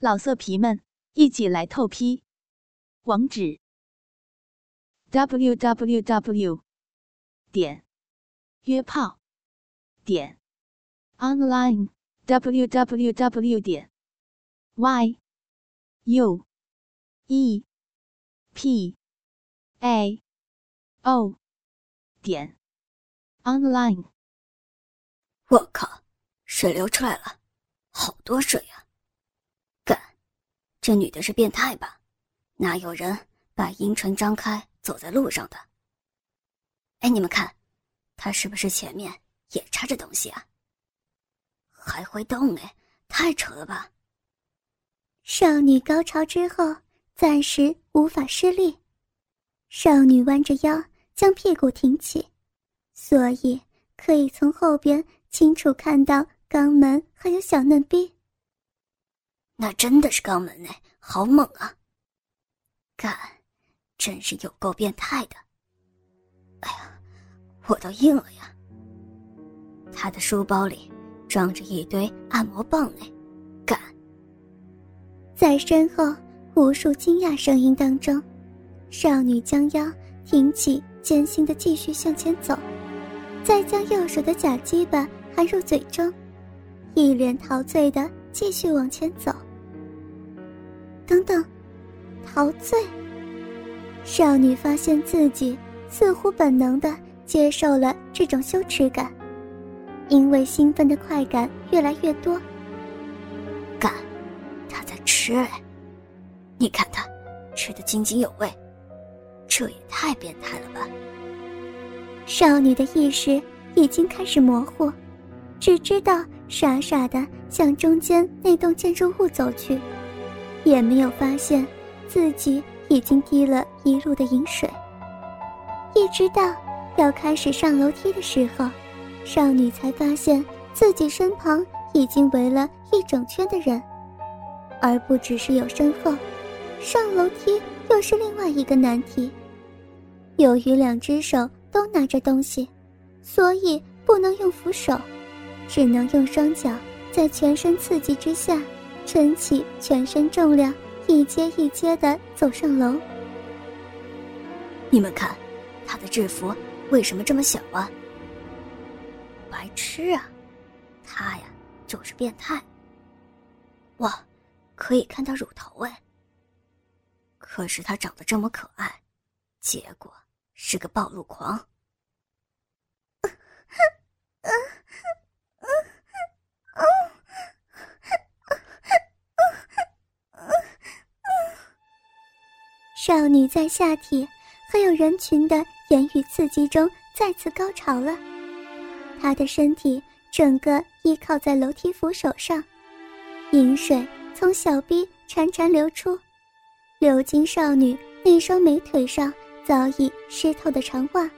老色皮们，一起来透批！网址：w w w 点约炮点 online w w w 点 y u e p a o 点 online。我靠，水流出来了，好多水呀！这女的是变态吧？哪有人把阴唇张开走在路上的？哎，你们看，她是不是前面也插着东西啊？还会动哎，太扯了吧！少女高潮之后暂时无法施力，少女弯着腰将屁股挺起，所以可以从后边清楚看到肛门还有小嫩逼。那真的是肛门哎，好猛啊！干，真是有够变态的。哎呀，我都硬了呀。他的书包里装着一堆按摩棒呢，干。在身后无数惊讶声音当中，少女将腰挺起，艰辛的继续向前走，再将右手的假鸡巴含入嘴中，一脸陶醉的继续往前走。等等，陶醉。少女发现自己似乎本能的接受了这种羞耻感，因为兴奋的快感越来越多。干，他在吃哎！你看他吃的津津有味，这也太变态了吧！少女的意识已经开始模糊，只知道傻傻的向中间那栋建筑物走去。也没有发现自己已经滴了一路的饮水。一直到要开始上楼梯的时候，少女才发现自己身旁已经围了一整圈的人，而不只是有身后。上楼梯又是另外一个难题。由于两只手都拿着东西，所以不能用扶手，只能用双脚在全身刺激之下。撑起全身重量，一阶一阶的走上楼。你们看，他的制服为什么这么小啊？白痴啊！他呀，就是变态。哇，可以看到乳头哎。可是他长得这么可爱，结果是个暴露狂。少女在下体还有人群的言语刺激中再次高潮了，她的身体整个依靠在楼梯扶手上，饮水从小臂潺潺流出，流经少女那双美腿上早已湿透的长袜，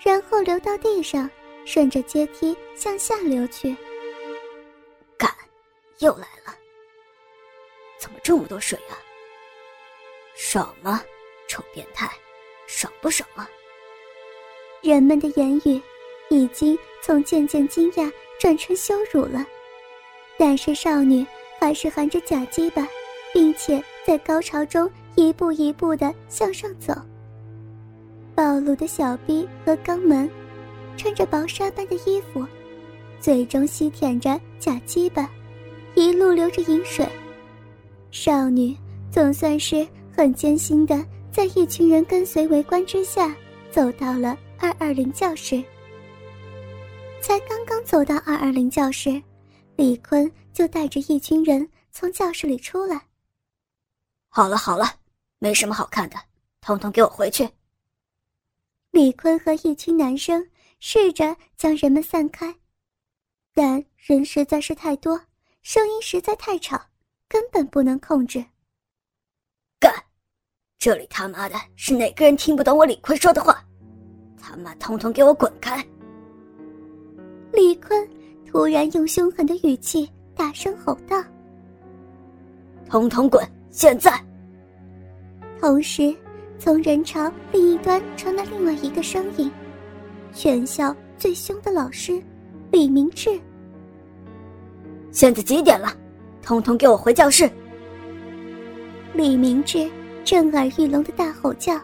然后流到地上，顺着阶梯向下流去。干，又来了！怎么这么多水啊？爽吗，臭变态，爽不爽啊？人们的言语已经从渐渐惊讶转成羞辱了，但是少女还是含着假鸡巴，并且在高潮中一步一步的向上走。暴露的小臂和肛门，穿着薄纱般的衣服，嘴中吸舔着假鸡巴，一路流着饮水。少女总算是。很艰辛的，在一群人跟随围观之下，走到了二二零教室。才刚刚走到二二零教室，李坤就带着一群人从教室里出来。好了好了，没什么好看的，统统给我回去。李坤和一群男生试着将人们散开，但人实在是太多，声音实在太吵，根本不能控制。这里他妈的是哪个人听不懂我李坤说的话？他妈，通通给我滚开！李坤突然用凶狠的语气大声吼道：“通通滚！现在！”同时，从人潮另一端传来另外一个声音：“全校最凶的老师，李明志。”现在几点了？通通给我回教室！李明志震耳欲聋的大吼叫，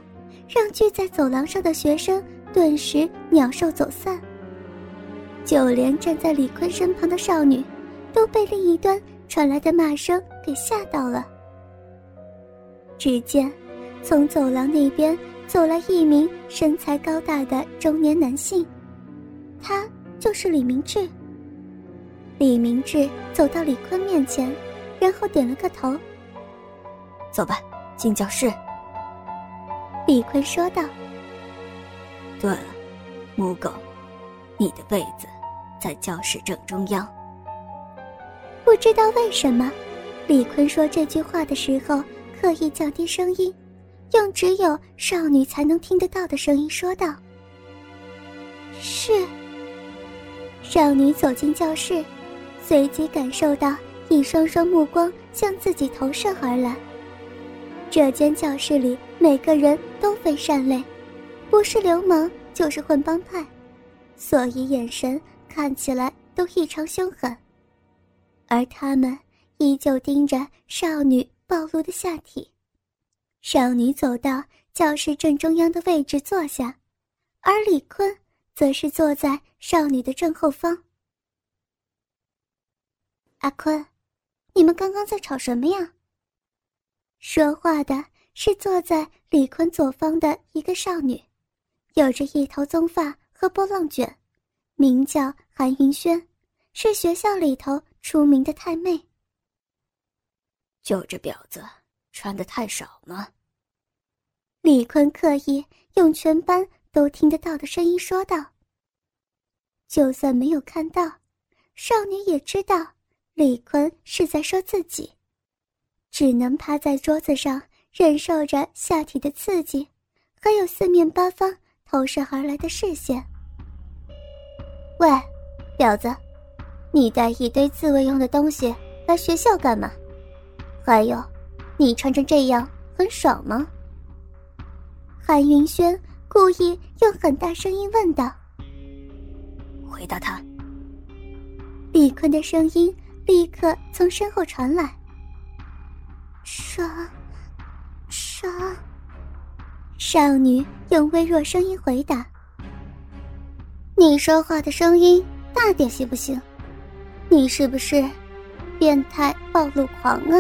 让聚在走廊上的学生顿时鸟兽走散。就连站在李坤身旁的少女，都被另一端传来的骂声给吓到了。只见，从走廊那边走来一名身材高大的中年男性，他就是李明志。李明志走到李坤面前，然后点了个头：“走吧，进教室。”李坤说道：“对了，母狗，你的被子。”在教室正中央。不知道为什么，李坤说这句话的时候刻意降低声音，用只有少女才能听得到的声音说道：“是。”少女走进教室，随即感受到一双双目光向自己投射而来。这间教室里每个人都非善类，不是流氓就是混帮派，所以眼神。看起来都异常凶狠，而他们依旧盯着少女暴露的下体。少女走到教室正中央的位置坐下，而李坤则是坐在少女的正后方。阿坤，你们刚刚在吵什么呀？说话的是坐在李坤左方的一个少女，有着一头棕发和波浪卷。名叫韩云轩，是学校里头出名的太妹。就这婊子穿的太少吗？李坤刻意用全班都听得到的声音说道。就算没有看到，少女也知道李坤是在说自己，只能趴在桌子上忍受着下体的刺激，还有四面八方投射而来的视线。喂，婊子，你带一堆自慰用的东西来学校干嘛？还有，你穿成这样很爽吗？韩云轩故意用很大声音问道。回答他。李坤的声音立刻从身后传来。爽，爽。少女用微弱声音回答。你说话的声音大点行不行？你是不是变态暴露狂啊？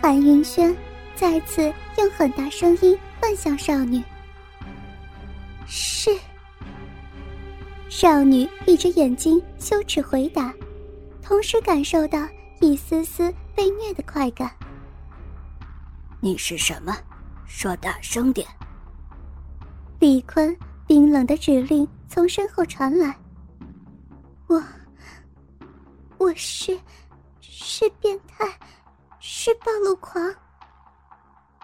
韩云轩再次用很大声音问向少女。是。少女闭着眼睛羞耻回答，同时感受到一丝丝被虐的快感。你是什么？说大声点。李坤。冰冷的指令从身后传来。我，我是，是变态，是暴露狂。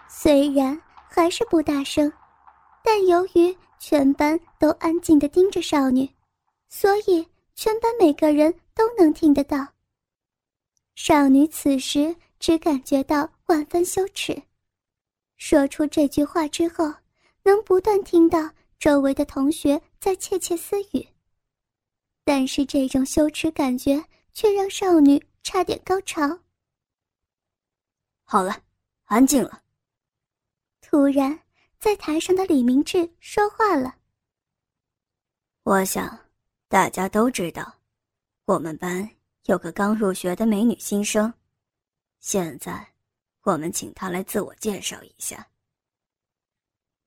虽然还是不大声，但由于全班都安静的盯着少女，所以全班每个人都能听得到。少女此时只感觉到万分羞耻，说出这句话之后，能不断听到。周围的同学在窃窃私语，但是这种羞耻感觉却让少女差点高潮。好了，安静了。突然，在台上的李明志说话了：“我想，大家都知道，我们班有个刚入学的美女新生，现在，我们请她来自我介绍一下。”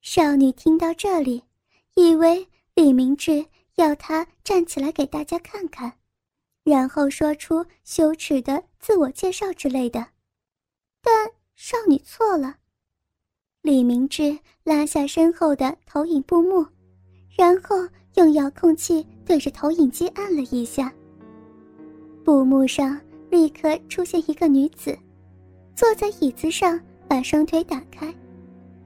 少女听到这里。以为李明志要她站起来给大家看看，然后说出羞耻的自我介绍之类的，但少女错了。李明志拉下身后的投影布幕，然后用遥控器对着投影机按了一下，布幕上立刻出现一个女子，坐在椅子上，把双腿打开，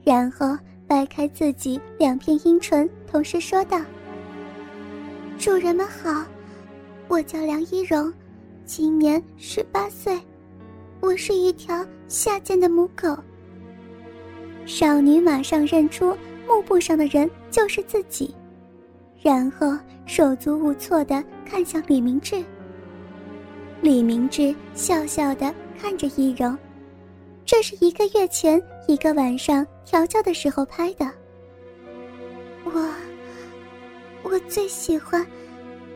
然后。掰开自己两片阴唇，同时说道：“主人们好，我叫梁一荣，今年十八岁，我是一条下贱的母狗。”少女马上认出幕布上的人就是自己，然后手足无措的看向李明志。李明志笑笑的看着易容，这是一个月前一个晚上调教的时候拍的。我，我最喜欢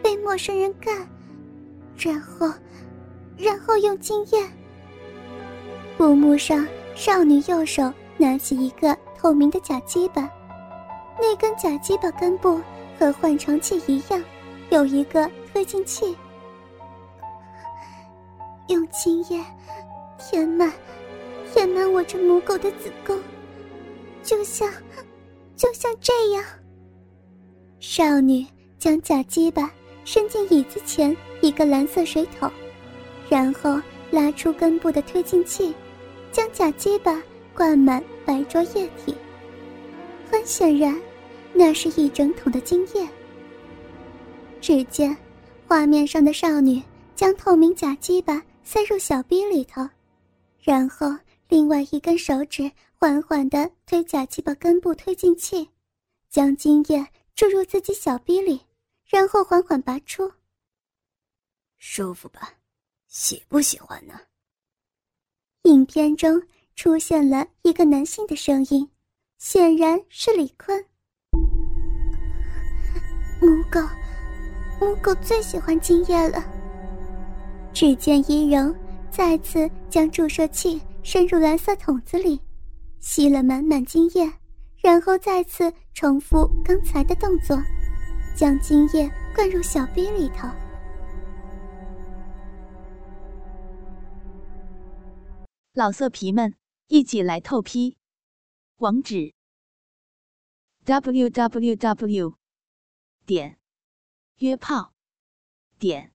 被陌生人干，然后，然后用经验。布幕上，少女右手拿起一个透明的假鸡巴，那根假鸡巴根部和换床器一样，有一个推进器，用经验填满。填满我这母狗的子宫，就像，就像这样。少女将假鸡巴伸进椅子前一个蓝色水桶，然后拉出根部的推进器，将假鸡巴灌满白浊液体。很显然，那是一整桶的精液。只见画面上的少女将透明假鸡巴塞入小逼里头，然后。另外一根手指缓缓地推假鸡巴根部推进器，将精液注入自己小逼里，然后缓缓拔出。舒服吧？喜不喜欢呢？影片中出现了一个男性的声音，显然是李坤。母狗，母狗最喜欢精液了。只见伊柔再次将注射器。伸入蓝色桶子里，吸了满满精液，然后再次重复刚才的动作，将精液灌入小杯里头。老色皮们，一起来透批！网址：w w w. 点约炮点